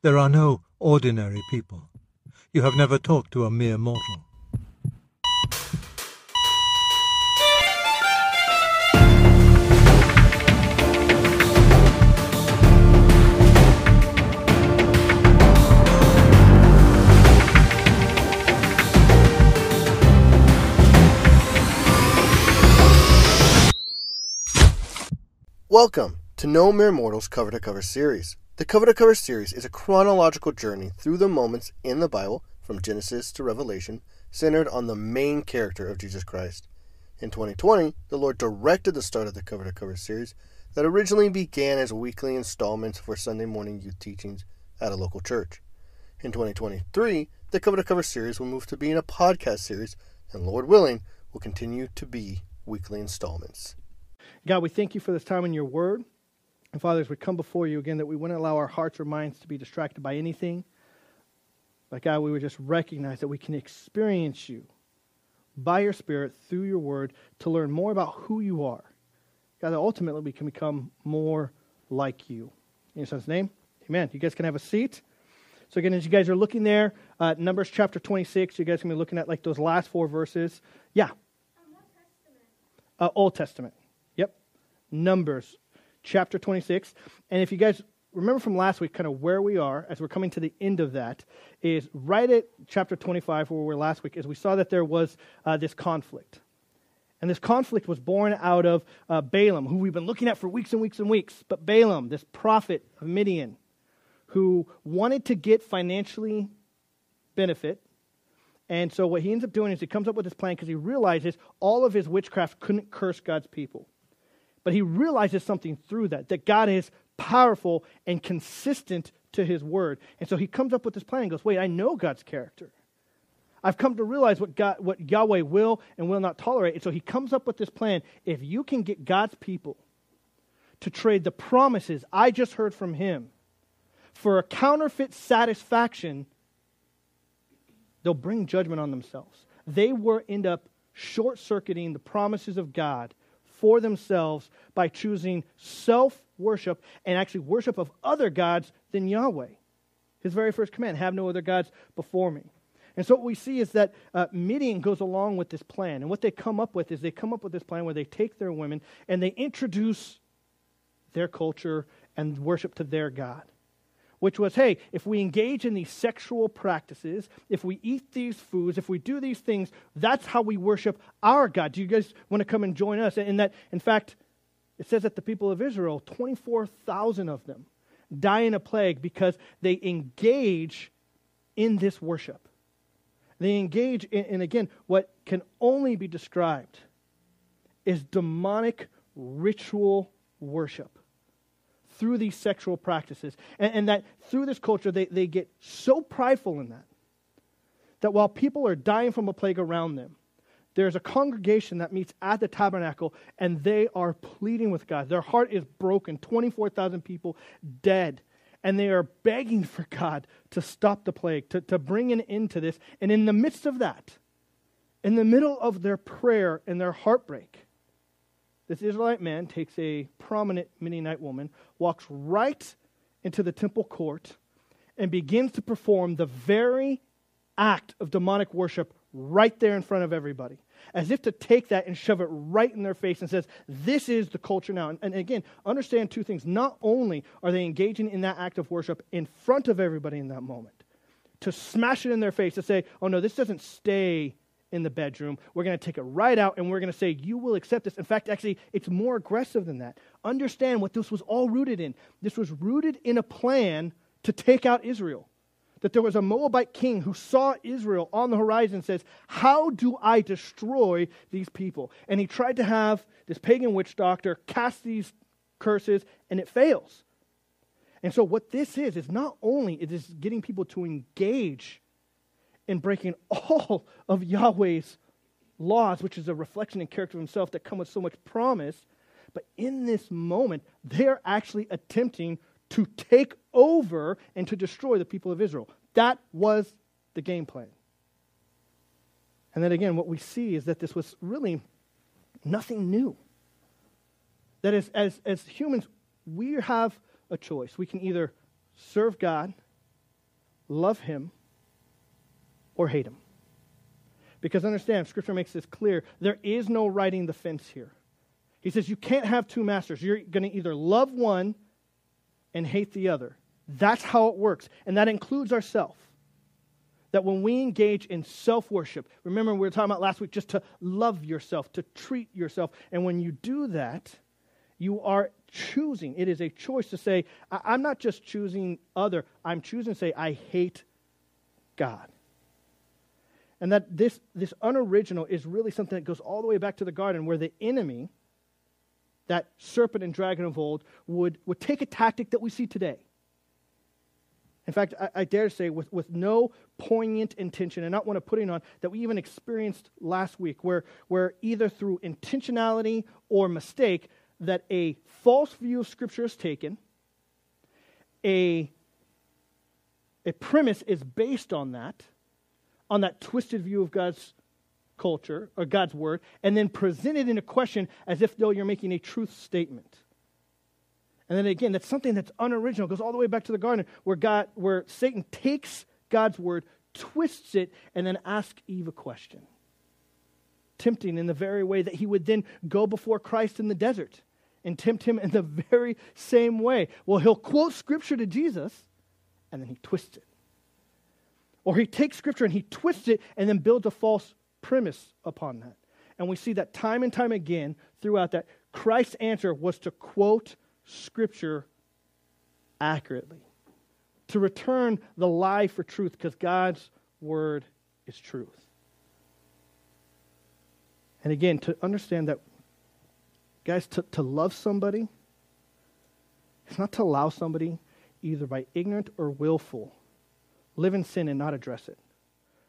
There are no ordinary people. You have never talked to a mere mortal. Welcome to No Mere Mortals Cover to Cover series. The Cover to Cover series is a chronological journey through the moments in the Bible, from Genesis to Revelation, centered on the main character of Jesus Christ. In 2020, the Lord directed the start of the Cover to Cover series that originally began as weekly installments for Sunday morning youth teachings at a local church. In 2023, the Cover to Cover series will move to being a podcast series, and Lord willing, will continue to be weekly installments. God, we thank you for this time in your word. And Father, as we come before you again, that we wouldn't allow our hearts or minds to be distracted by anything. But God, we would just recognize that we can experience you by your Spirit through your word to learn more about who you are. God, that ultimately we can become more like you. In your son's name, amen. You guys can have a seat. So again, as you guys are looking there, uh, Numbers chapter 26, you guys can be looking at like those last four verses. Yeah. Um, uh, Old Testament. Yep. Numbers chapter 26. And if you guys remember from last week, kind of where we are as we're coming to the end of that, is right at chapter 25, where we were last week, is we saw that there was uh, this conflict. And this conflict was born out of uh, Balaam, who we've been looking at for weeks and weeks and weeks. But Balaam, this prophet of Midian, who wanted to get financially benefit. And so what he ends up doing is he comes up with this plan because he realizes all of his witchcraft couldn't curse God's people. But he realizes something through that, that God is powerful and consistent to his word. And so he comes up with this plan and goes, Wait, I know God's character. I've come to realize what, God, what Yahweh will and will not tolerate. And so he comes up with this plan. If you can get God's people to trade the promises I just heard from him for a counterfeit satisfaction, they'll bring judgment on themselves. They will end up short circuiting the promises of God for themselves by choosing self worship and actually worship of other gods than Yahweh. His very first command have no other gods before me. And so what we see is that uh, Midian goes along with this plan. And what they come up with is they come up with this plan where they take their women and they introduce their culture and worship to their God which was hey, if we engage in these sexual practices, if we eat these foods, if we do these things, that's how we worship our God. Do you guys want to come and join us? And that, in fact, it says that the people of Israel, 24,000 of them, die in a plague because they engage in this worship. They engage in, in again, what can only be described is demonic ritual worship through these sexual practices. And, and that through this culture, they, they get so prideful in that, that while people are dying from a plague around them, there's a congregation that meets at the tabernacle and they are pleading with God. Their heart is broken, 24,000 people dead. And they are begging for God to stop the plague, to, to bring an end to this. And in the midst of that, in the middle of their prayer and their heartbreak, this Israelite man takes a prominent Midianite woman, walks right into the temple court, and begins to perform the very act of demonic worship right there in front of everybody. As if to take that and shove it right in their face and says, This is the culture now. And, and, again, understand two things. Not only are they engaging in that act of worship in front of everybody in that moment, to smash it in their face, to say, Oh no, this doesn't stay in the bedroom. We're going to take it right out and we're going to say, You will accept this. In fact, actually, it's more aggressive than that. Understand what this was all rooted in. This was rooted in a plan to take out Israel. That there was a Moabite king who saw Israel on the horizon and says, How do I destroy these people? And he tried to have this pagan witch doctor cast these curses, and it fails. And so, what this is, is not only is this getting people to engage in breaking all of Yahweh's laws, which is a reflection and character of himself that come with so much promise. But in this moment, they're actually attempting to take over and to destroy the people of Israel. That was the game plan. And then again, what we see is that this was really nothing new. That is, as, as humans, we have a choice. We can either serve God love him or hate him. Because understand, Scripture makes this clear there is no riding the fence here. He says you can't have two masters. You're going to either love one and hate the other. That's how it works. And that includes ourselves. That when we engage in self worship, remember we were talking about last week just to love yourself, to treat yourself. And when you do that, you are choosing. It is a choice to say, I'm not just choosing other, I'm choosing to say, I hate God. And that this, this unoriginal is really something that goes all the way back to the garden where the enemy, that serpent and dragon of old, would, would take a tactic that we see today. In fact, I, I, dare say, with, with no poignant intention, and not one of putting on, that we even experienced last week, where, where either through intentionality or mistake, that a false view of Scripture is taken, a, a premise is based on that, on that twisted view of God's culture or God's word, and then present it in a question as if though you're making a truth statement. And then again, that's something that's unoriginal. It goes all the way back to the garden where God, where Satan takes God's word, twists it, and then asks Eve a question. Tempting in the very way that he would then go before Christ in the desert and tempt him in the very same way. Well, he'll quote scripture to Jesus, and then he twists it. Or he takes scripture and he twists it and then builds a false premise upon that. And we see that time and time again throughout that Christ's answer was to quote Scripture accurately, to return the lie for truth, because God's word is truth. And again, to understand that, guys, to, to love somebody, it's not to allow somebody, either by ignorant or willful, live in sin and not address it.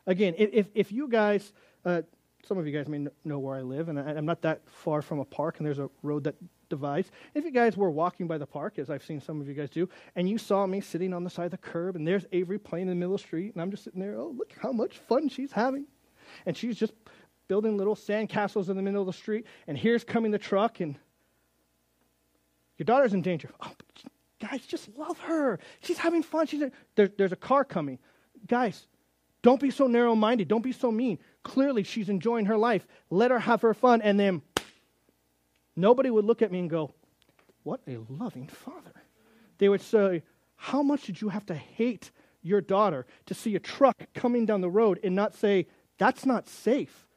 Again, if, if you guys, uh, some of you guys may know where I live, and I, am not that far from a park, and there's a road that divides. If you guys were walking by the park, as I've seen some of you guys do, and you saw me sitting on the side of the curb, and there's Avery playing in the middle of the street, and I'm just sitting there, oh, look how much fun she's having. And she's just building little sand castles in the middle of the street, and here's coming the truck, and your daughter's in danger. Oh, guys, just love her. She's having fun. She's there, there's a car coming. Guys, don't be so narrow minded. Don't be so mean. Clearly, she's enjoying her life. Let her have her fun, and then Nobody would look at me and go, What a loving father. They would say, How much did you have to hate your daughter to see a truck coming down the road and not say, That's not safe?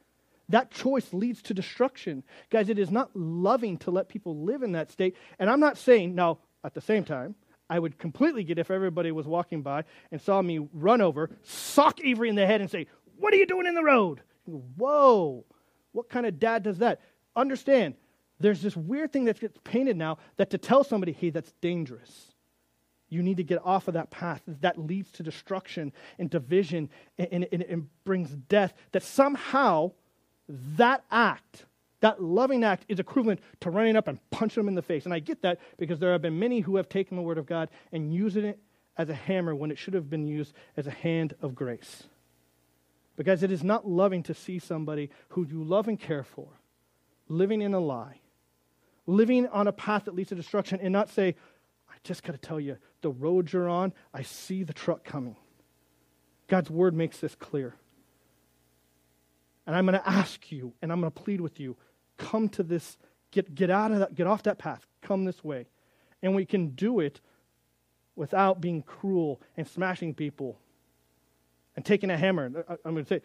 That choice leads to destruction. Guys, it is not loving to let people live in that state. And I'm not saying, now, at the same time, I would completely get if everybody was walking by and saw me run over, sock Avery in the head, and say, What are you doing in the road? Whoa, what kind of dad does that? Understand, there's this weird thing that gets painted now that to tell somebody, hey, that's dangerous. You need to get off of that path. That leads to destruction and division and, and, and brings death. That somehow that act, that loving act, is equivalent to running up and punching them in the face. And I get that because there have been many who have taken the word of God and using it as a hammer when it should have been used as a hand of grace. Because it is not loving to see somebody who you love and care for living in a lie living on a path that leads to destruction and not say, I just got to tell you, the road you're on, I see the truck coming. God's word makes this clear. And I'm going to ask you, and I'm going to plead with you, come to this, get, get out of that, get off that path, come this way. And we can do it without being cruel and smashing people and taking a hammer. I'm going to say,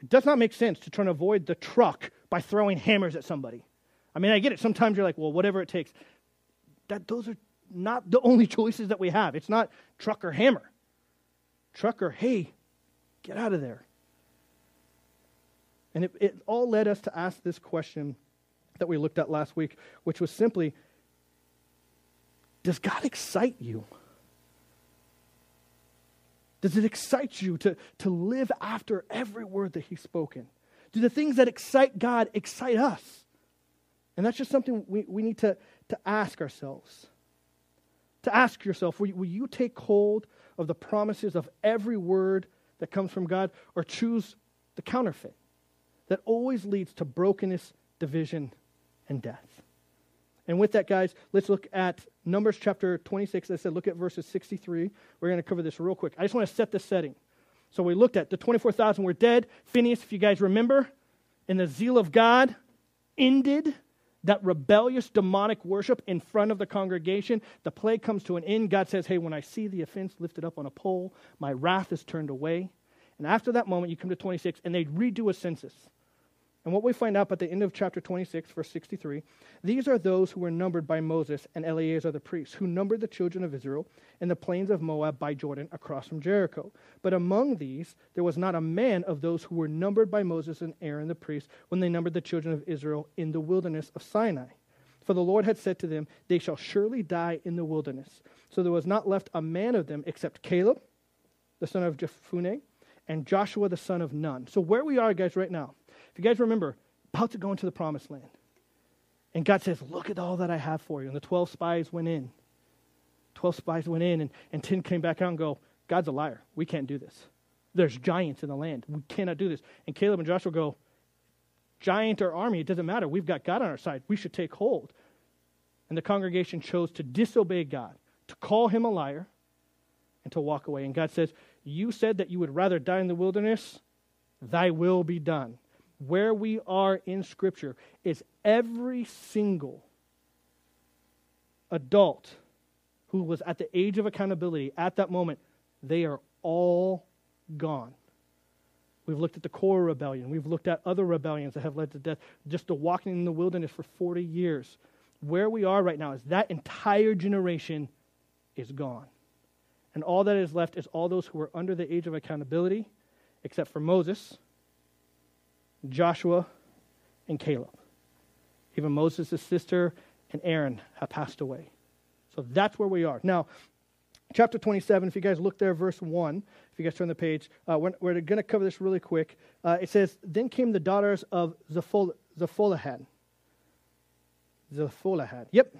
it does not make sense to try and avoid the truck by throwing hammers at somebody. I mean, I get it. Sometimes you're like, well, whatever it takes. That those are not the only choices that we have. It's not truck or hammer. Truck or hey, get out of there. And it, it all led us to ask this question that we looked at last week, which was simply Does God excite you? Does it excite you to, to live after every word that He's spoken? Do the things that excite God excite us? And that's just something we, we need to, to ask ourselves. To ask yourself will, will you take hold of the promises of every word that comes from God or choose the counterfeit that always leads to brokenness, division, and death? And with that, guys, let's look at Numbers chapter 26. I said, look at verses 63. We're going to cover this real quick. I just want to set the setting. So we looked at the 24,000 were dead. Phineas, if you guys remember, in the zeal of God, ended that rebellious demonic worship in front of the congregation. The plague comes to an end. God says, Hey, when I see the offense lifted up on a pole, my wrath is turned away. And after that moment, you come to 26, and they redo a census. And what we find out at the end of chapter 26, verse 63, these are those who were numbered by Moses and Eleazar the priest, who numbered the children of Israel in the plains of Moab by Jordan across from Jericho. But among these, there was not a man of those who were numbered by Moses and Aaron the priest when they numbered the children of Israel in the wilderness of Sinai. For the Lord had said to them, They shall surely die in the wilderness. So there was not left a man of them except Caleb, the son of Jephunneh, and Joshua the son of Nun. So where we are, guys, right now if you guys remember, about to go into the promised land. And God says, Look at all that I have for you. And the 12 spies went in. 12 spies went in, and, and 10 came back out and go, God's a liar. We can't do this. There's giants in the land. We cannot do this. And Caleb and Joshua go, Giant or army, it doesn't matter. We've got God on our side. We should take hold. And the congregation chose to disobey God, to call him a liar, and to walk away. And God says, You said that you would rather die in the wilderness. Thy will be done where we are in Scripture is every single adult who was at the age of accountability at that moment, they are all gone. We've looked at the Korah rebellion. We've looked at other rebellions that have led to death. Just the walking in the wilderness for 40 years. Where we are right now is that entire generation is gone. And all that is left is all those who are under the age of accountability, except for Moses, Joshua, and Caleb. Even Moses' sister and Aaron have passed away. So that's where we are. Now, chapter 27, if you guys look there, verse 1, if you guys turn the page, uh, we're, we're going to cover this really quick. Uh, it says, Then came the daughters of Zephol- Zepholahad. Zepholahad. Yep.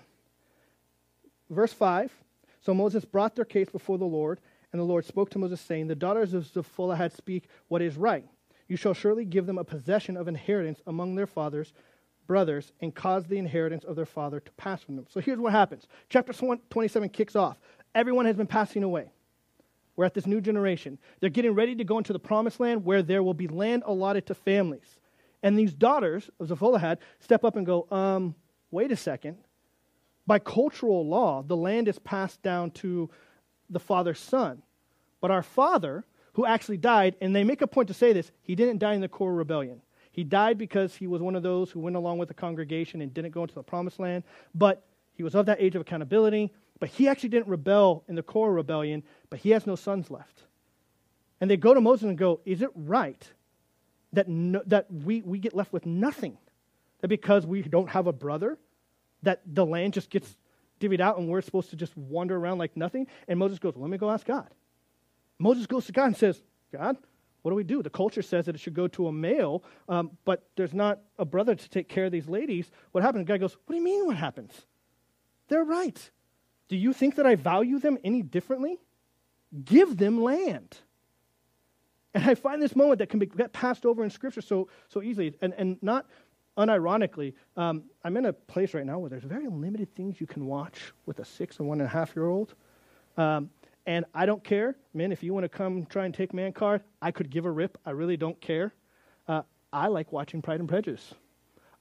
Verse 5. So Moses brought their case before the Lord, and the Lord spoke to Moses, saying, The daughters of Zepholahad speak what is right. You shall surely give them a possession of inheritance among their fathers, brothers, and cause the inheritance of their father to pass from them. So here's what happens. Chapter 27 kicks off. Everyone has been passing away. We're at this new generation. They're getting ready to go into the promised land where there will be land allotted to families. And these daughters of Zepholahad step up and go, um, wait a second. By cultural law, the land is passed down to the father's son. But our father who actually died, and they make a point to say this he didn't die in the Korah rebellion. He died because he was one of those who went along with the congregation and didn't go into the promised land, but he was of that age of accountability. But he actually didn't rebel in the Korah rebellion, but he has no sons left. And they go to Moses and go, Is it right that, no, that we, we get left with nothing? That because we don't have a brother, that the land just gets divvied out and we're supposed to just wander around like nothing? And Moses goes, Let me go ask God. Moses goes to God and says, God, what do we do? The culture says that it should go to a male, um, but there's not a brother to take care of these ladies. What happens? God goes, What do you mean what happens? They're right. Do you think that I value them any differently? Give them land. And I find this moment that can be get passed over in Scripture so, so easily. And, and not unironically, um, I'm in a place right now where there's very limited things you can watch with a six and one and a half year old. Um, and I don't care, men, if you want to come try and take man card, I could give a rip. I really don't care. Uh, I like watching Pride and Prejudice.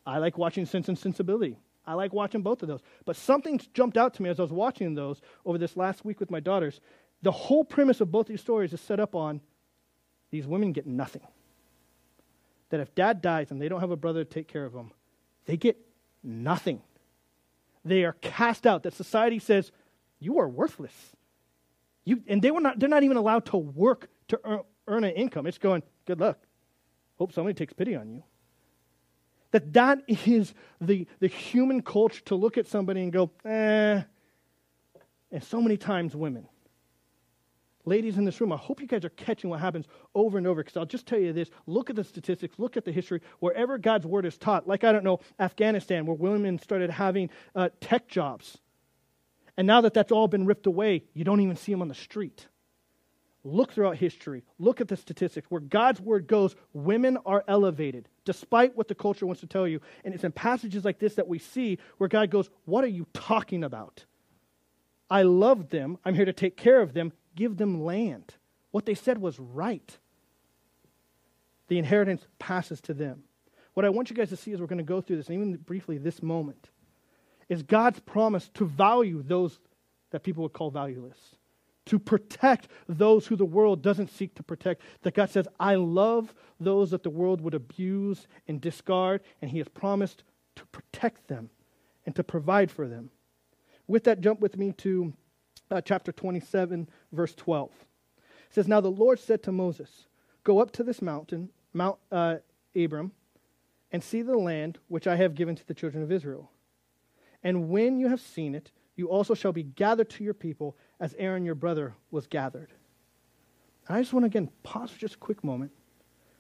I like watching Sense and Sensibility. I like watching both of those. But something jumped out to me as I was watching those over this last week with my daughters. The whole premise of both these stories is set up on these women get nothing. That if dad dies and they don't have a brother to take care of them, they get nothing. They are cast out. That society says, You are worthless. You, and they were not, they're not even allowed to work to earn, earn an income. It's going, good luck. Hope somebody takes pity on you. That that is the, the human culture to look at somebody and go, eh. And so many times women. Ladies in this room, I hope you guys are catching what happens over and over because I'll just tell you this. Look at the statistics, look at the history. Wherever God's word is taught, like, I don't know, Afghanistan, where women started having uh, tech jobs and now that that's all been ripped away, you don't even see them on the street. Look throughout history. Look at the statistics. Where God's word goes, women are elevated, despite what the culture wants to tell you. And it's in passages like this that we see where God goes, What are you talking about? I love them. I'm here to take care of them. Give them land. What they said was right. The inheritance passes to them. What I want you guys to see as we're going to go through this, and even briefly this moment, is God's promise to value those that people would call valueless to protect those who the world doesn't seek to protect. That God says, I love those that the world would abuse and discard, and He has promised to protect them and to provide for them. With that, jump with me to uh, chapter 27, verse 12. It says, Now the Lord said to Moses, Go up to this mountain, Mount uh, Abram, and see the land which I have given to the children of Israel. And when you have seen it, you also shall be gathered to your people as Aaron your brother was gathered. I just want to again pause for just a quick moment.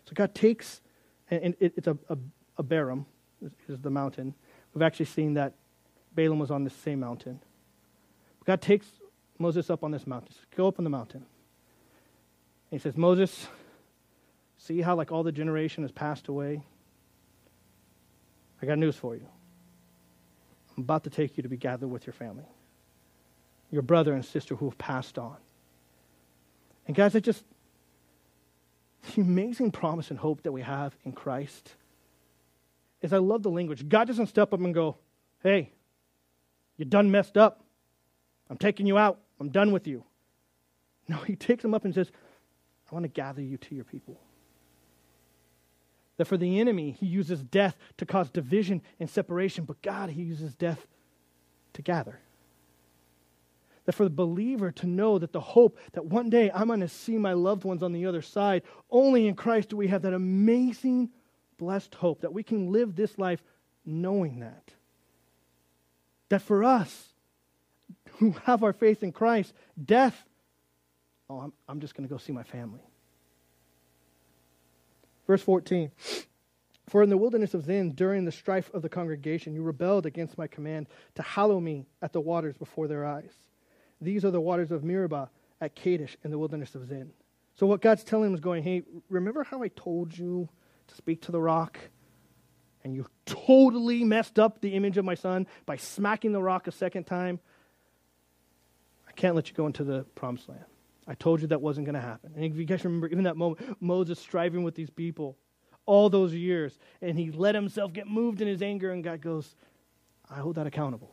So God takes, and it's a, a, Abarim, is the mountain. We've actually seen that Balaam was on the same mountain. God takes Moses up on this mountain. Says, Go up on the mountain. And he says, Moses, see how like all the generation has passed away? I got news for you. I'm about to take you to be gathered with your family your brother and sister who have passed on. And guys, I just, the amazing promise and hope that we have in Christ is I love the language. God doesn't step up and go, hey, you're done messed up. I'm taking you out. I'm done with you. No, he takes them up and says, I want to gather you to your people. That for the enemy, he uses death to cause division and separation, but God, he uses death to gather that for the believer to know that the hope that one day I'm going to see my loved ones on the other side, only in Christ do we have that amazing, blessed hope that we can live this life knowing that. That for us who have our faith in Christ, death, oh, I'm, I'm just going to go see my family. Verse 14. For in the wilderness of Zin, during the strife of the congregation, you rebelled against my command to hallow me at the waters before their eyes. These are the waters of Meribah at Kadesh in the wilderness of Zin. So what God's telling him is going, hey, remember how I told you to speak to the rock? And you totally messed up the image of my son by smacking the rock a second time? I can't let you go into the promised land. I told you that wasn't going to happen. And if you guys remember, even that moment, Moses striving with these people all those years, and he let himself get moved in his anger, and God goes, I hold that accountable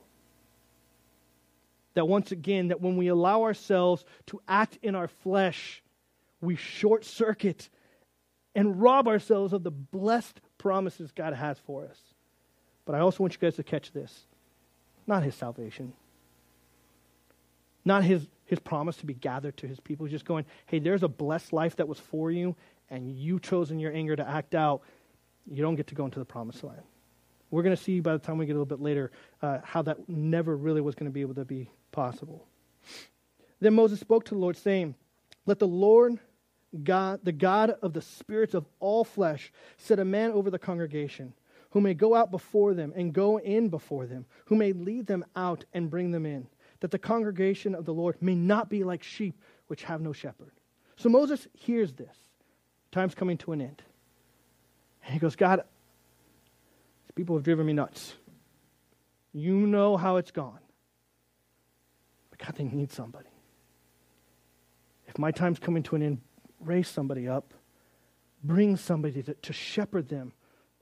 that once again, that when we allow ourselves to act in our flesh, we short circuit and rob ourselves of the blessed promises God has for us. But I also want you guys to catch this not his salvation, not his, his promise to be gathered to his people. He's just going, hey, there's a blessed life that was for you, and you chose in your anger to act out. You don't get to go into the promised land. We're going to see by the time we get a little bit later uh, how that never really was going to be able to be possible. Then Moses spoke to the Lord, saying, Let the Lord God, the God of the spirits of all flesh, set a man over the congregation, who may go out before them and go in before them, who may lead them out and bring them in, that the congregation of the Lord may not be like sheep which have no shepherd. So Moses hears this. Time's coming to an end. And he goes, God, these people have driven me nuts. You know how it's gone. But God, they need somebody. If my time's coming to an end, raise somebody up. Bring somebody to, to shepherd them,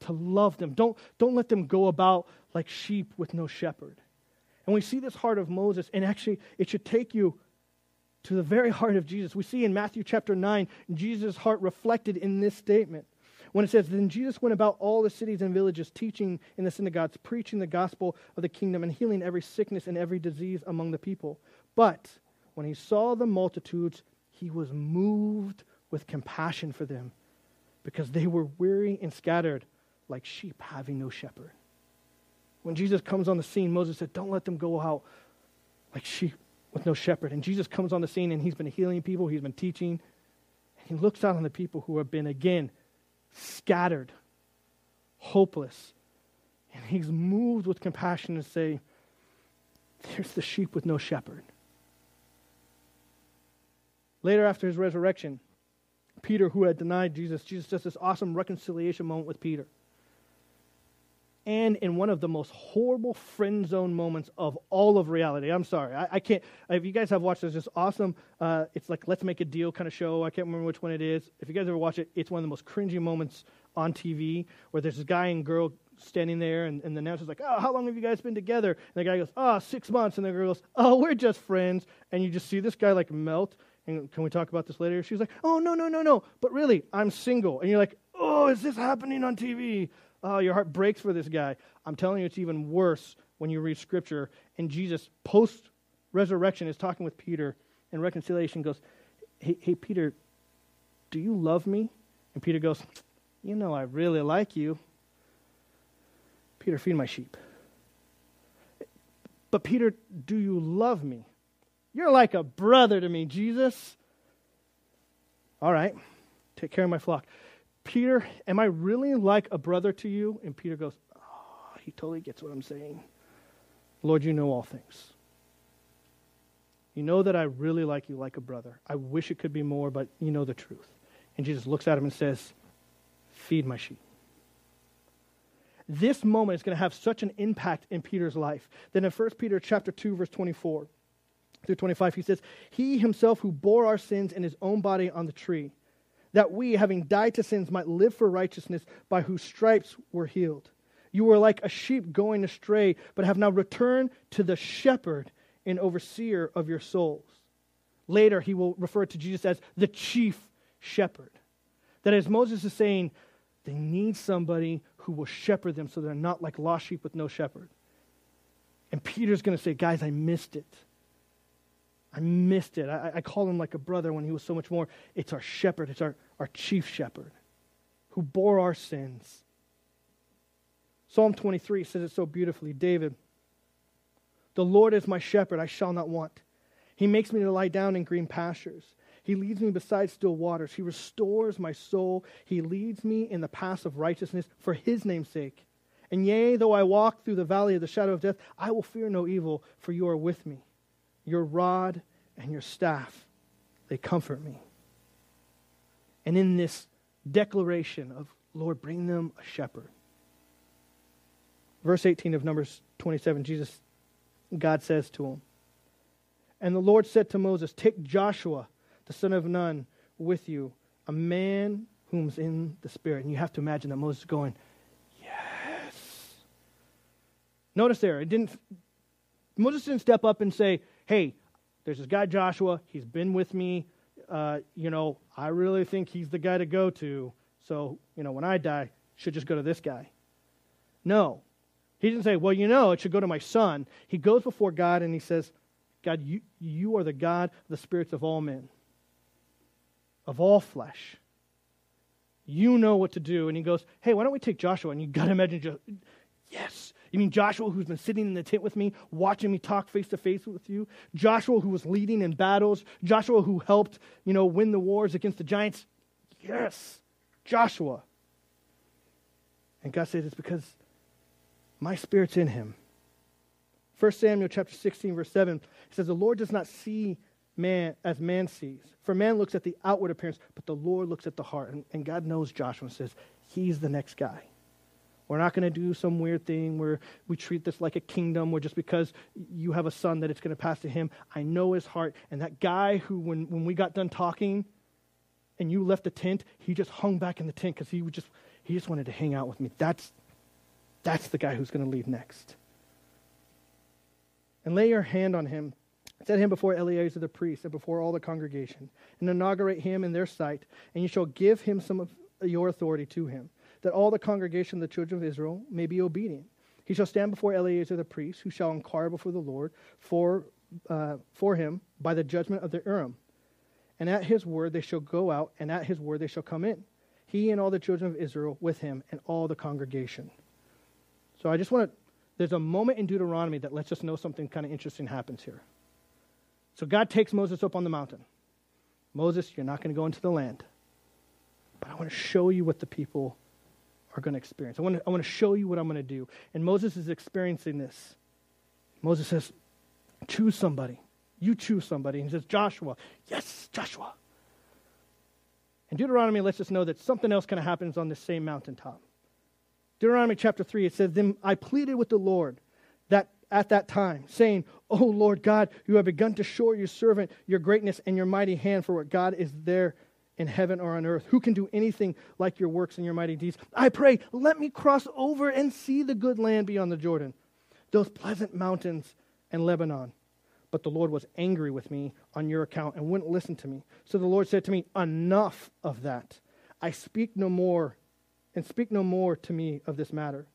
to love them. Don't, don't let them go about like sheep with no shepherd. And we see this heart of Moses, and actually, it should take you to the very heart of Jesus. We see in Matthew chapter 9, Jesus' heart reflected in this statement when it says, Then Jesus went about all the cities and villages, teaching in the synagogues, preaching the gospel of the kingdom, and healing every sickness and every disease among the people. But when he saw the multitudes, he was moved with compassion for them, because they were weary and scattered, like sheep having no shepherd. When Jesus comes on the scene, Moses said, Don't let them go out like sheep with no shepherd. And Jesus comes on the scene and he's been healing people, he's been teaching. And he looks out on the people who have been, again, scattered, hopeless. And he's moved with compassion to say, There's the sheep with no shepherd. Later, after his resurrection, Peter, who had denied Jesus, Jesus does this awesome reconciliation moment with Peter. And in one of the most horrible friend zone moments of all of reality. I'm sorry. I, I can't. If you guys have watched this, this awesome, uh, it's like Let's Make a Deal kind of show. I can't remember which one it is. If you guys ever watch it, it's one of the most cringy moments on TV where there's this guy and girl standing there, and, and the announcer's like, Oh, how long have you guys been together? And the guy goes, Oh, six months. And the girl goes, Oh, we're just friends. And you just see this guy like melt. And can we talk about this later? She's like, Oh, no, no, no, no. But really, I'm single. And you're like, Oh, is this happening on TV? Oh, your heart breaks for this guy. I'm telling you, it's even worse when you read Scripture. And Jesus, post resurrection, is talking with Peter in reconciliation, goes, hey, hey, Peter, do you love me? And Peter goes, You know, I really like you. Peter, feed my sheep. But Peter, do you love me? You're like a brother to me, Jesus. All right, take care of my flock. Peter, am I really like a brother to you? And Peter goes, Oh, he totally gets what I'm saying. Lord, you know all things. You know that I really like you like a brother. I wish it could be more, but you know the truth. And Jesus looks at him and says, Feed my sheep. This moment is going to have such an impact in Peter's life that in 1 Peter chapter 2, verse 24 through 25, he says, He himself who bore our sins in his own body on the tree, that we, having died to sins, might live for righteousness, by whose stripes we were healed. You were like a sheep going astray, but have now returned to the shepherd and overseer of your souls. Later, he will refer to Jesus as the chief shepherd. That as Moses is saying, they need somebody who will shepherd them so they're not like lost sheep with no shepherd. And Peter's going to say, Guys, I missed it. I missed it. I, I call him like a brother when he was so much more. It's our shepherd, it's our, our chief shepherd who bore our sins. Psalm 23 says it so beautifully. David, the Lord is my shepherd, I shall not want. He makes me to lie down in green pastures. He leads me beside still waters. He restores my soul. He leads me in the paths of righteousness for his name's sake. And yea, though I walk through the valley of the shadow of death, I will fear no evil, for you are with me. Your rod and your staff, they comfort me. And in this declaration of, Lord, bring them a shepherd. Verse 18 of Numbers 27, Jesus, God says to him, And the Lord said to Moses, Take Joshua, the son of Nun, with you, a man whom's in the Spirit. And you have to imagine that Moses going, Yes. Notice there, it didn't Moses didn't step up and say, Hey, there's this guy Joshua, he's been with me. Uh, you know, I really think he's the guy to go to. So, you know, when I die, should just go to this guy. No. He didn't say, well, you know, it should go to my son. He goes before God and he says, God, you, you are the God of the spirits of all men, of all flesh. You know what to do. And he goes, hey, why don't we take Joshua? And you got to imagine, yes, you mean Joshua, who's been sitting in the tent with me, watching me talk face to face with you? Joshua, who was leading in battles? Joshua, who helped, you know, win the wars against the giants? Yes, Joshua. And God says it's because my spirit's in him. 1 Samuel chapter 16, verse 7 says, The Lord does not see man as man sees. For man looks at the outward appearance, but the Lord looks at the heart. And, and God knows Joshua and says, He's the next guy. We're not going to do some weird thing where we treat this like a kingdom where just because you have a son that it's going to pass to him. I know his heart. And that guy who, when, when we got done talking and you left the tent, he just hung back in the tent because he just, he just wanted to hang out with me. That's, that's the guy who's going to leave next. And lay your hand on him. Set him before Eleazar the priest and before all the congregation, and inaugurate him in their sight, and you shall give him some of your authority to him that all the congregation of the children of Israel may be obedient. He shall stand before Eleazar the priest, who shall inquire before the Lord for, uh, for him by the judgment of the Urim. And at his word they shall go out, and at his word they shall come in. He and all the children of Israel with him, and all the congregation. So I just want to, there's a moment in Deuteronomy that lets us know something kind of interesting happens here. So God takes Moses up on the mountain. Moses, you're not going to go into the land. But I want to show you what the people are going to experience. I want to, I want to show you what I'm going to do. And Moses is experiencing this. Moses says, Choose somebody. You choose somebody. And he says, Joshua. Yes, Joshua. And Deuteronomy lets us know that something else kind of happens on the same mountaintop. Deuteronomy chapter 3, it says, Then I pleaded with the Lord that at that time, saying, O Lord God, you have begun to show your servant your greatness and your mighty hand, for what God is there in heaven or on earth. Who can do anything like your works and your mighty deeds? I pray, let me cross over and see the good land beyond the Jordan, those pleasant mountains and Lebanon. But the Lord was angry with me on your account and wouldn't listen to me. So the Lord said to me, Enough of that. I speak no more, and speak no more to me of this matter.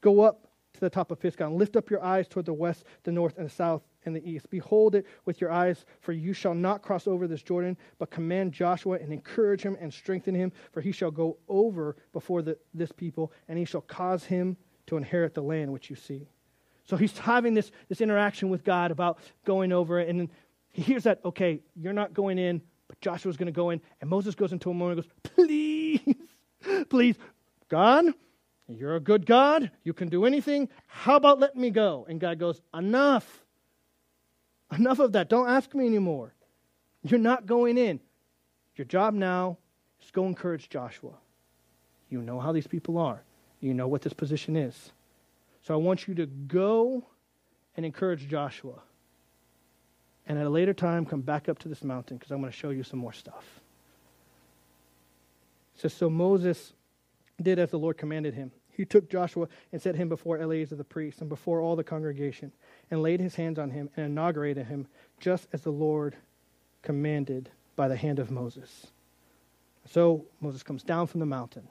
Go up to the top of Pisgah and lift up your eyes toward the west, the north, and the south, and the east. Behold it with your eyes, for you shall not cross over this Jordan, but command Joshua and encourage him and strengthen him, for he shall go over before the, this people, and he shall cause him to inherit the land which you see. So he's having this, this interaction with God about going over it, and he hears that, okay, you're not going in, but Joshua's going to go in, and Moses goes into a moment and goes, please, please, God, you're a good God. You can do anything. How about letting me go? And God goes, Enough. Enough of that. Don't ask me anymore. You're not going in. Your job now is go encourage Joshua. You know how these people are, you know what this position is. So I want you to go and encourage Joshua. And at a later time, come back up to this mountain because I'm going to show you some more stuff. It says, So Moses did as the Lord commanded him. He took Joshua and set him before Eleazar the priest and before all the congregation, and laid his hands on him and inaugurated him, just as the Lord commanded by the hand of Moses. So Moses comes down from the mountain.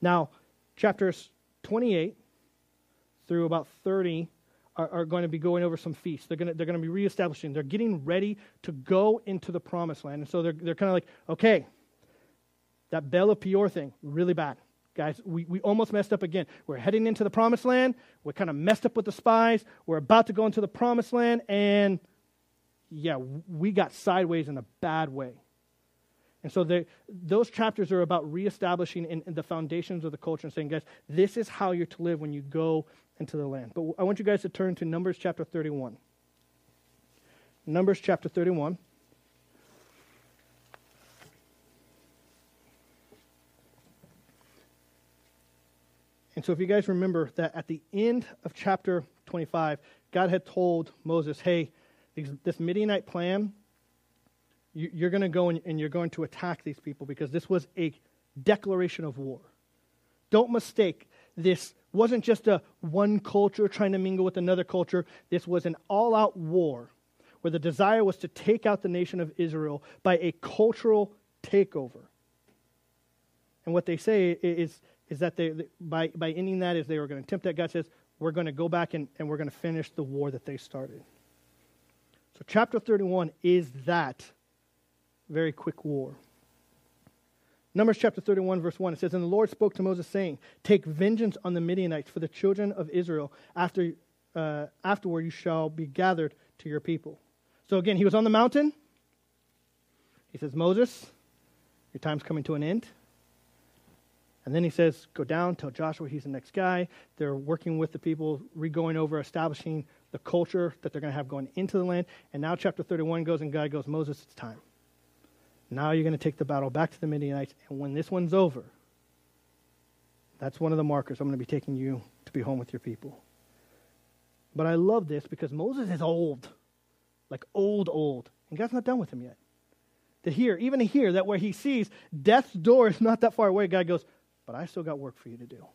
Now, chapters 28 through about 30 are, are going to be going over some feasts. They're going to, they're going to be reestablishing. They're getting ready to go into the promised land. And so they're, they're kind of like, okay, that Baal of Peor thing, really bad. Guys, we, we almost messed up again. We're heading into the promised land. We're kind of messed up with the spies. We're about to go into the promised land. And yeah, we got sideways in a bad way. And so they, those chapters are about reestablishing in, in the foundations of the culture and saying, guys, this is how you're to live when you go into the land. But I want you guys to turn to Numbers chapter 31. Numbers chapter 31. And so, if you guys remember that at the end of chapter 25, God had told Moses, hey, this Midianite plan, you're going to go and you're going to attack these people because this was a declaration of war. Don't mistake, this wasn't just a one culture trying to mingle with another culture. This was an all out war where the desire was to take out the nation of Israel by a cultural takeover. And what they say is is that they, by, by ending that is they were going to attempt that. God says, we're going to go back and, and we're going to finish the war that they started. So, chapter 31 is that very quick war. Numbers chapter 31, verse 1, it says, And the Lord spoke to Moses, saying, Take vengeance on the Midianites for the children of Israel. After, uh, afterward, you shall be gathered to your people. So, again, he was on the mountain. He says, Moses, your time's coming to an end. And then he says, Go down, tell Joshua he's the next guy. They're working with the people, re going over, establishing the culture that they're going to have going into the land. And now, chapter 31 goes, and God goes, Moses, it's time. Now you're going to take the battle back to the Midianites. And when this one's over, that's one of the markers. I'm going to be taking you to be home with your people. But I love this because Moses is old, like old, old. And God's not done with him yet. To hear, even to hear that where he sees death's door is not that far away, God goes, but I still got work for you to do.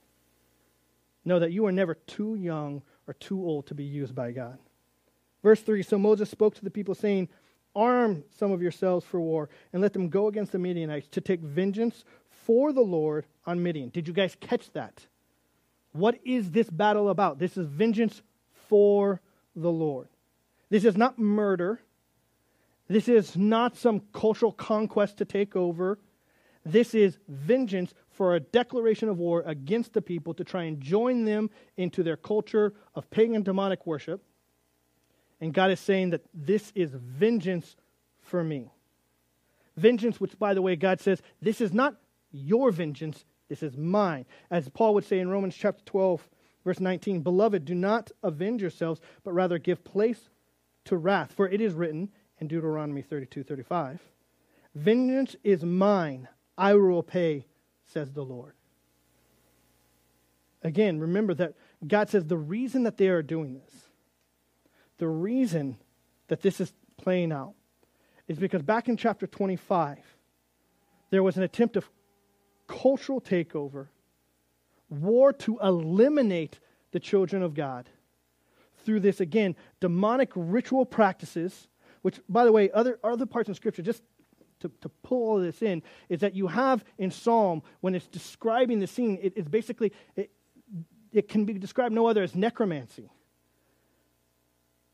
Know that you are never too young or too old to be used by God. Verse 3 So Moses spoke to the people, saying, Arm some of yourselves for war, and let them go against the Midianites to take vengeance for the Lord on Midian. Did you guys catch that? What is this battle about? This is vengeance for the Lord. This is not murder. This is not some cultural conquest to take over. This is vengeance for a declaration of war against the people to try and join them into their culture of pagan demonic worship. And God is saying that this is vengeance for me. Vengeance, which, by the way, God says, this is not your vengeance, this is mine. As Paul would say in Romans chapter 12, verse 19 Beloved, do not avenge yourselves, but rather give place to wrath. For it is written in Deuteronomy 32 35, Vengeance is mine, I will pay, says the Lord. Again, remember that God says the reason that they are doing this, the reason that this is playing out, is because back in chapter 25, there was an attempt of cultural takeover, war to eliminate the children of God through this, again, demonic ritual practices, which, by the way, other, other parts of Scripture, just to, to pull all this in, is that you have in Psalm, when it's describing the scene, it, it's basically, it, it can be described no other as necromancy.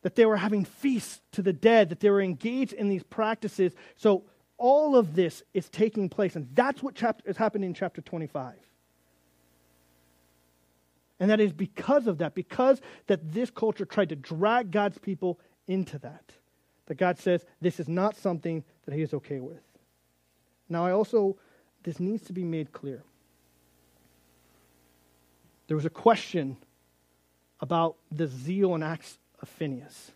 That they were having feasts to the dead, that they were engaged in these practices. So all of this is taking place, and that's what chapter, is happening in chapter 25. And that is because of that, because that this culture tried to drag God's people into that. That God says this is not something that he is okay with. Now, I also, this needs to be made clear. There was a question about the zeal and acts of Phinehas.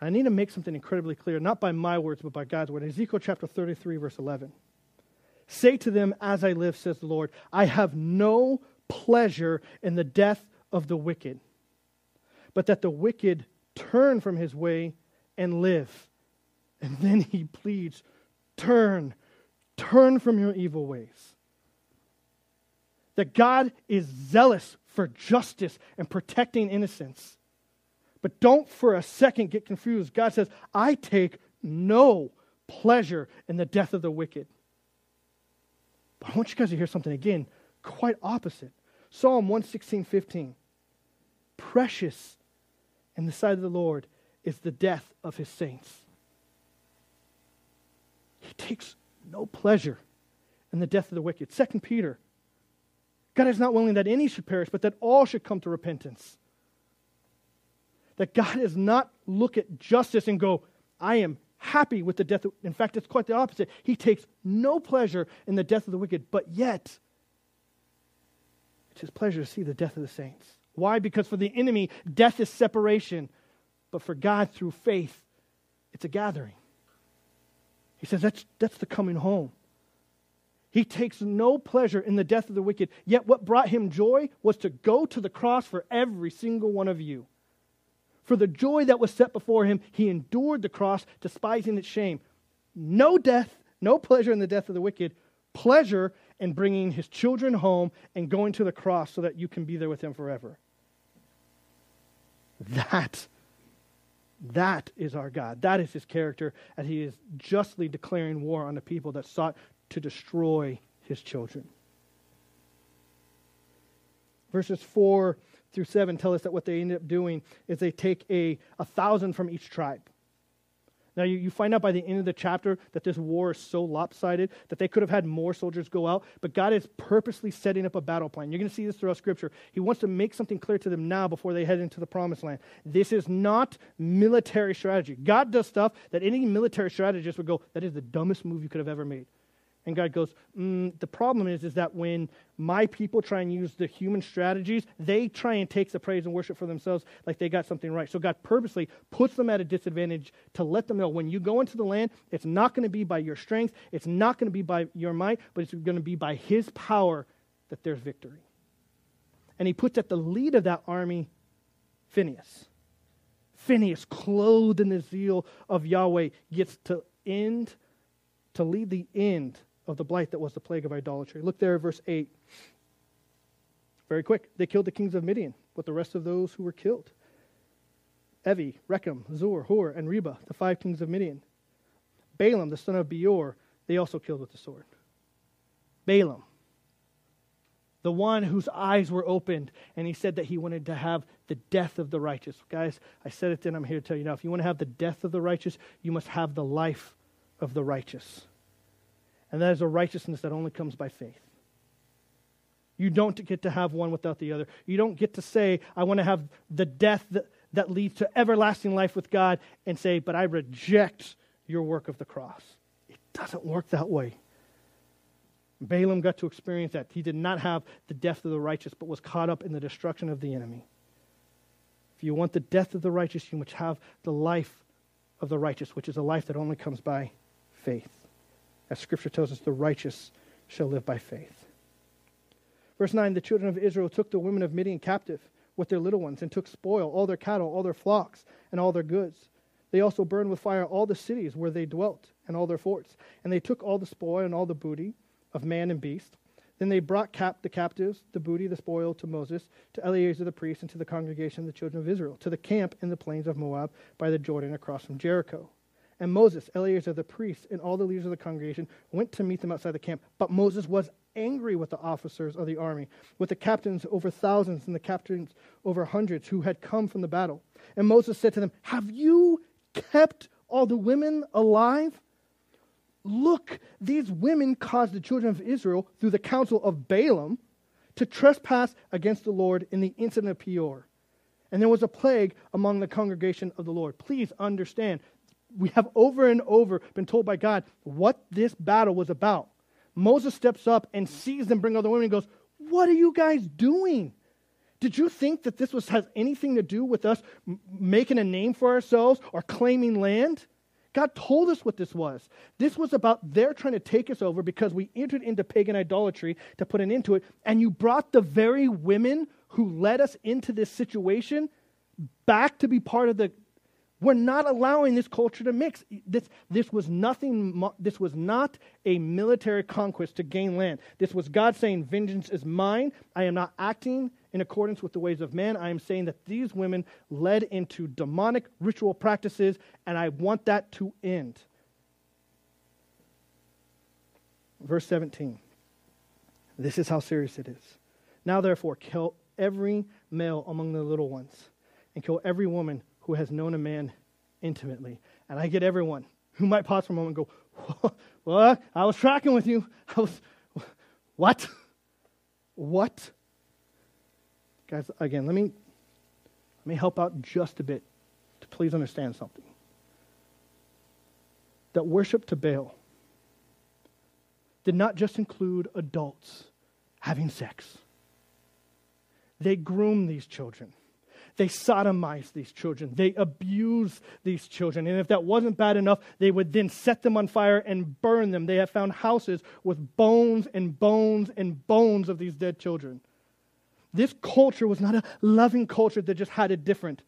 I need to make something incredibly clear, not by my words, but by God's word. Ezekiel chapter 33, verse 11. Say to them, As I live, says the Lord, I have no pleasure in the death of the wicked, but that the wicked turn from his way and live. And then he pleads, Turn, turn from your evil ways. That God is zealous for justice and protecting innocence. But don't for a second get confused. God says, I take no pleasure in the death of the wicked. But I want you guys to hear something again, quite opposite. Psalm 116, 15. Precious in the sight of the Lord is the death of his saints. Takes no pleasure in the death of the wicked. Second Peter. God is not willing that any should perish, but that all should come to repentance. That God does not look at justice and go, I am happy with the death. Of, in fact, it's quite the opposite. He takes no pleasure in the death of the wicked, but yet it's his pleasure to see the death of the saints. Why? Because for the enemy, death is separation. But for God, through faith, it's a gathering. He says that's, that's the coming home. He takes no pleasure in the death of the wicked. Yet what brought him joy was to go to the cross for every single one of you. For the joy that was set before him, he endured the cross, despising its shame. No death, no pleasure in the death of the wicked, pleasure in bringing his children home and going to the cross so that you can be there with him forever. That, that is our God. That is his character, and he is justly declaring war on the people that sought to destroy his children. Verses 4 through 7 tell us that what they end up doing is they take a, a thousand from each tribe. Now, you, you find out by the end of the chapter that this war is so lopsided that they could have had more soldiers go out, but God is purposely setting up a battle plan. You're going to see this throughout Scripture. He wants to make something clear to them now before they head into the promised land. This is not military strategy. God does stuff that any military strategist would go, that is the dumbest move you could have ever made. And God goes, mm, the problem is, is that when my people try and use the human strategies, they try and take the praise and worship for themselves like they got something right. So God purposely puts them at a disadvantage to let them know when you go into the land, it's not going to be by your strength, it's not going to be by your might, but it's going to be by His power that there's victory. And He puts at the lead of that army Phinehas. Phinehas, clothed in the zeal of Yahweh, gets to end, to lead the end of the blight that was the plague of idolatry. Look there verse 8. Very quick. They killed the kings of Midian with the rest of those who were killed. Evi, Rekem, Zur, Hur, and Reba, the five kings of Midian. Balaam, the son of Beor, they also killed with the sword. Balaam, the one whose eyes were opened, and he said that he wanted to have the death of the righteous. Guys, I said it then, I'm here to tell you now. If you want to have the death of the righteous, you must have the life of the righteous. And that is a righteousness that only comes by faith. You don't get to have one without the other. You don't get to say, I want to have the death that, that leads to everlasting life with God, and say, but I reject your work of the cross. It doesn't work that way. Balaam got to experience that. He did not have the death of the righteous, but was caught up in the destruction of the enemy. If you want the death of the righteous, you must have the life of the righteous, which is a life that only comes by faith. As Scripture tells us, the righteous shall live by faith. Verse 9 The children of Israel took the women of Midian captive with their little ones, and took spoil, all their cattle, all their flocks, and all their goods. They also burned with fire all the cities where they dwelt, and all their forts. And they took all the spoil and all the booty of man and beast. Then they brought cap- the captives, the booty, the spoil, to Moses, to Eleazar the priest, and to the congregation of the children of Israel, to the camp in the plains of Moab by the Jordan across from Jericho. And Moses, Eleazar the priest, and all the leaders of the congregation went to meet them outside the camp. But Moses was angry with the officers of the army, with the captains over thousands and the captains over hundreds who had come from the battle. And Moses said to them, Have you kept all the women alive? Look, these women caused the children of Israel, through the counsel of Balaam, to trespass against the Lord in the incident of Peor. And there was a plague among the congregation of the Lord. Please understand, we have over and over been told by God what this battle was about. Moses steps up and sees them bring the women and goes, What are you guys doing? Did you think that this was, has anything to do with us m- making a name for ourselves or claiming land? God told us what this was. This was about their trying to take us over because we entered into pagan idolatry to put an end to it, and you brought the very women who led us into this situation back to be part of the we're not allowing this culture to mix. This, this, was nothing, this was not a military conquest to gain land. This was God saying, Vengeance is mine. I am not acting in accordance with the ways of man. I am saying that these women led into demonic ritual practices, and I want that to end. Verse 17. This is how serious it is. Now, therefore, kill every male among the little ones, and kill every woman who has known a man intimately. And I get everyone who might pause for a moment and go, Well, I was tracking with you. I was, what? What? Guys, again, let me, let me help out just a bit to please understand something. That worship to Baal did not just include adults having sex, they groom these children. They sodomize these children. They abuse these children. And if that wasn't bad enough, they would then set them on fire and burn them. They have found houses with bones and bones and bones of these dead children. This culture was not a loving culture that just had it different.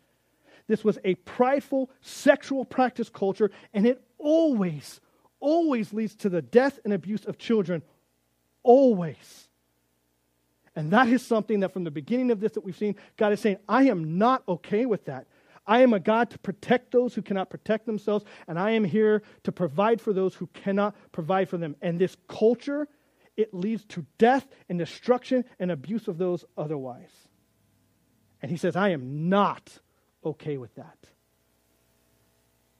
This was a prideful sexual practice culture, and it always, always leads to the death and abuse of children. Always. And that is something that from the beginning of this that we've seen, God is saying, I am not okay with that. I am a God to protect those who cannot protect themselves, and I am here to provide for those who cannot provide for them. And this culture, it leads to death and destruction and abuse of those otherwise. And he says, I am not okay with that.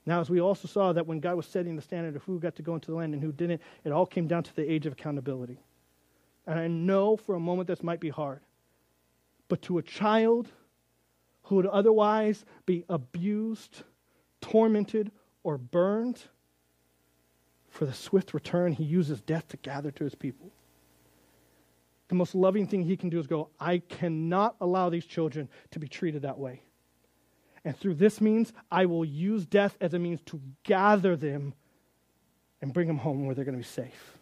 Now, as we also saw that when God was setting the standard of who got to go into the land and who didn't, it all came down to the age of accountability. And I know for a moment this might be hard. But to a child who would otherwise be abused, tormented, or burned, for the swift return, he uses death to gather to his people. The most loving thing he can do is go, I cannot allow these children to be treated that way. And through this means, I will use death as a means to gather them and bring them home where they're going to be safe.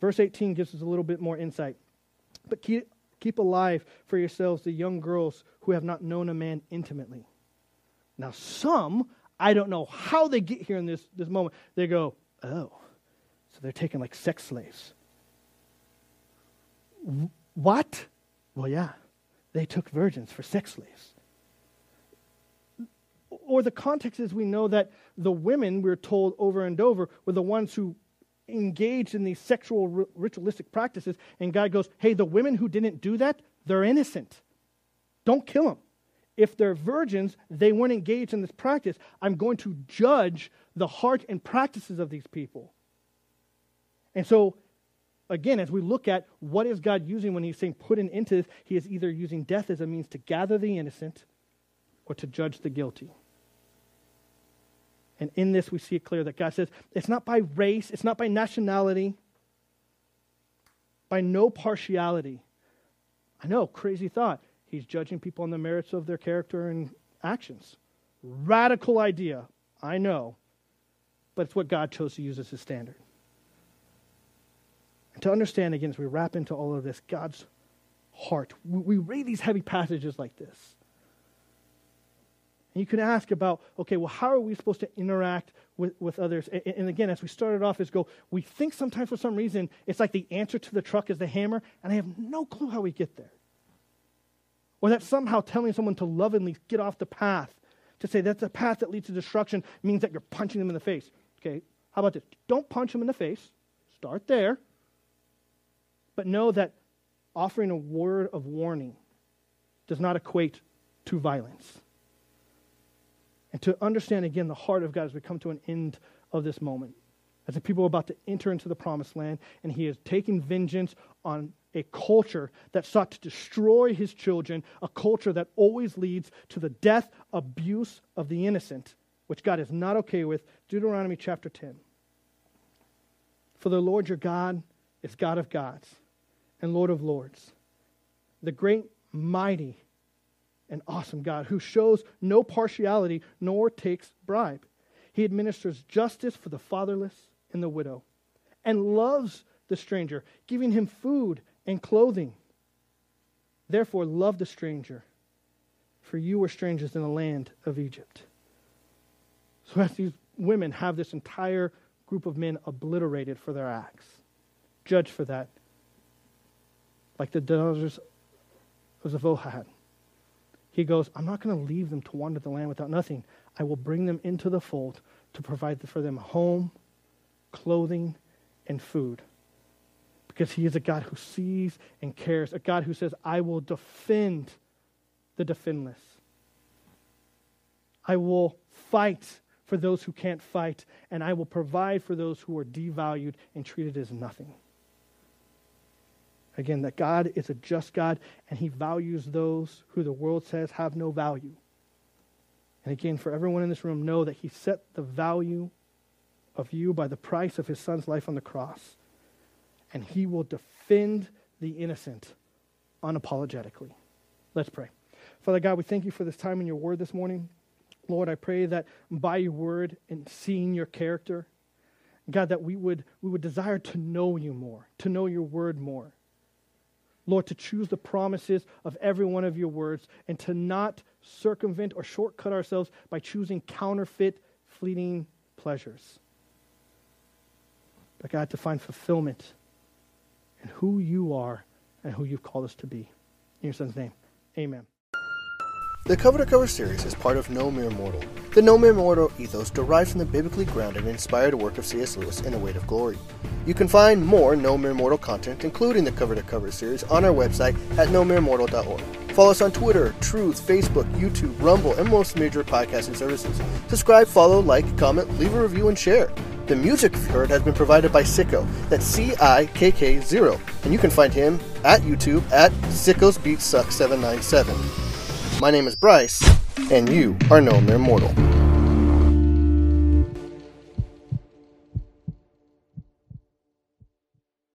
Verse 18 gives us a little bit more insight. But keep, keep alive for yourselves the young girls who have not known a man intimately. Now, some, I don't know how they get here in this, this moment, they go, oh, so they're taking like sex slaves. What? Well, yeah, they took virgins for sex slaves. Or the context is we know that the women, we're told over and over, were the ones who engaged in these sexual ritualistic practices, and God goes, Hey, the women who didn't do that, they're innocent. Don't kill them. If they're virgins, they weren't engaged in this practice. I'm going to judge the heart and practices of these people. And so, again, as we look at what is God using when he's saying put an end to this, he is either using death as a means to gather the innocent or to judge the guilty. And in this, we see it clear that God says it's not by race, it's not by nationality, by no partiality. I know, crazy thought. He's judging people on the merits of their character and actions. Radical idea, I know, but it's what God chose to use as his standard. And to understand, again, as we wrap into all of this, God's heart, we read these heavy passages like this. And you can ask about, okay, well, how are we supposed to interact with, with others? And, and again, as we started off, is go, we think sometimes for some reason it's like the answer to the truck is the hammer, and I have no clue how we get there. Or that somehow telling someone to lovingly get off the path, to say that's a path that leads to destruction, means that you're punching them in the face. Okay, how about this? Don't punch them in the face. Start there. But know that offering a word of warning does not equate to violence. And to understand again the heart of God as we come to an end of this moment. As the people are about to enter into the promised land, and he is taking vengeance on a culture that sought to destroy his children, a culture that always leads to the death, abuse of the innocent, which God is not okay with. Deuteronomy chapter 10. For the Lord your God is God of gods and Lord of lords, the great, mighty, and awesome God who shows no partiality nor takes bribe. He administers justice for the fatherless and the widow and loves the stranger, giving him food and clothing. Therefore, love the stranger, for you were strangers in the land of Egypt. So, as these women have this entire group of men obliterated for their acts, judged for that, like the daughters of Zelophehad, he goes, I'm not going to leave them to wander the land without nothing. I will bring them into the fold to provide for them home, clothing, and food because he is a God who sees and cares, a God who says, I will defend the defendless. I will fight for those who can't fight, and I will provide for those who are devalued and treated as nothing. Again, that God is a just God, and he values those who the world says have no value. And again, for everyone in this room, know that he set the value of you by the price of his son's life on the cross and he will defend the innocent unapologetically. Let's pray. Father God, we thank you for this time in your word this morning. Lord, I pray that by your word and seeing your character, God, that we would, we would desire to know you more, to know your word more. Lord, to choose the promises of every one of your words and to not circumvent or shortcut ourselves by choosing counterfeit, fleeting pleasures. But God, to find fulfillment in who you are and who you've called us to be. In your son's name, amen. The Cover to Cover series is part of No Mere Mortal. The No Mere Mortal ethos derives from the biblically grounded and inspired work of C.S. Lewis in A Weight of Glory. You can find more No Mere Mortal content, including the Cover to Cover series, on our website at nomeremortal.org. Follow us on Twitter, Truth, Facebook, YouTube, Rumble, and most major podcasting services. Subscribe, follow, like, comment, leave a review, and share. The music you've heard has been provided by Cikk0. That's C I K K 0. And you can find him at YouTube at Sickos Beat Suck 797. My name is Bryce, and you are no mere mortal.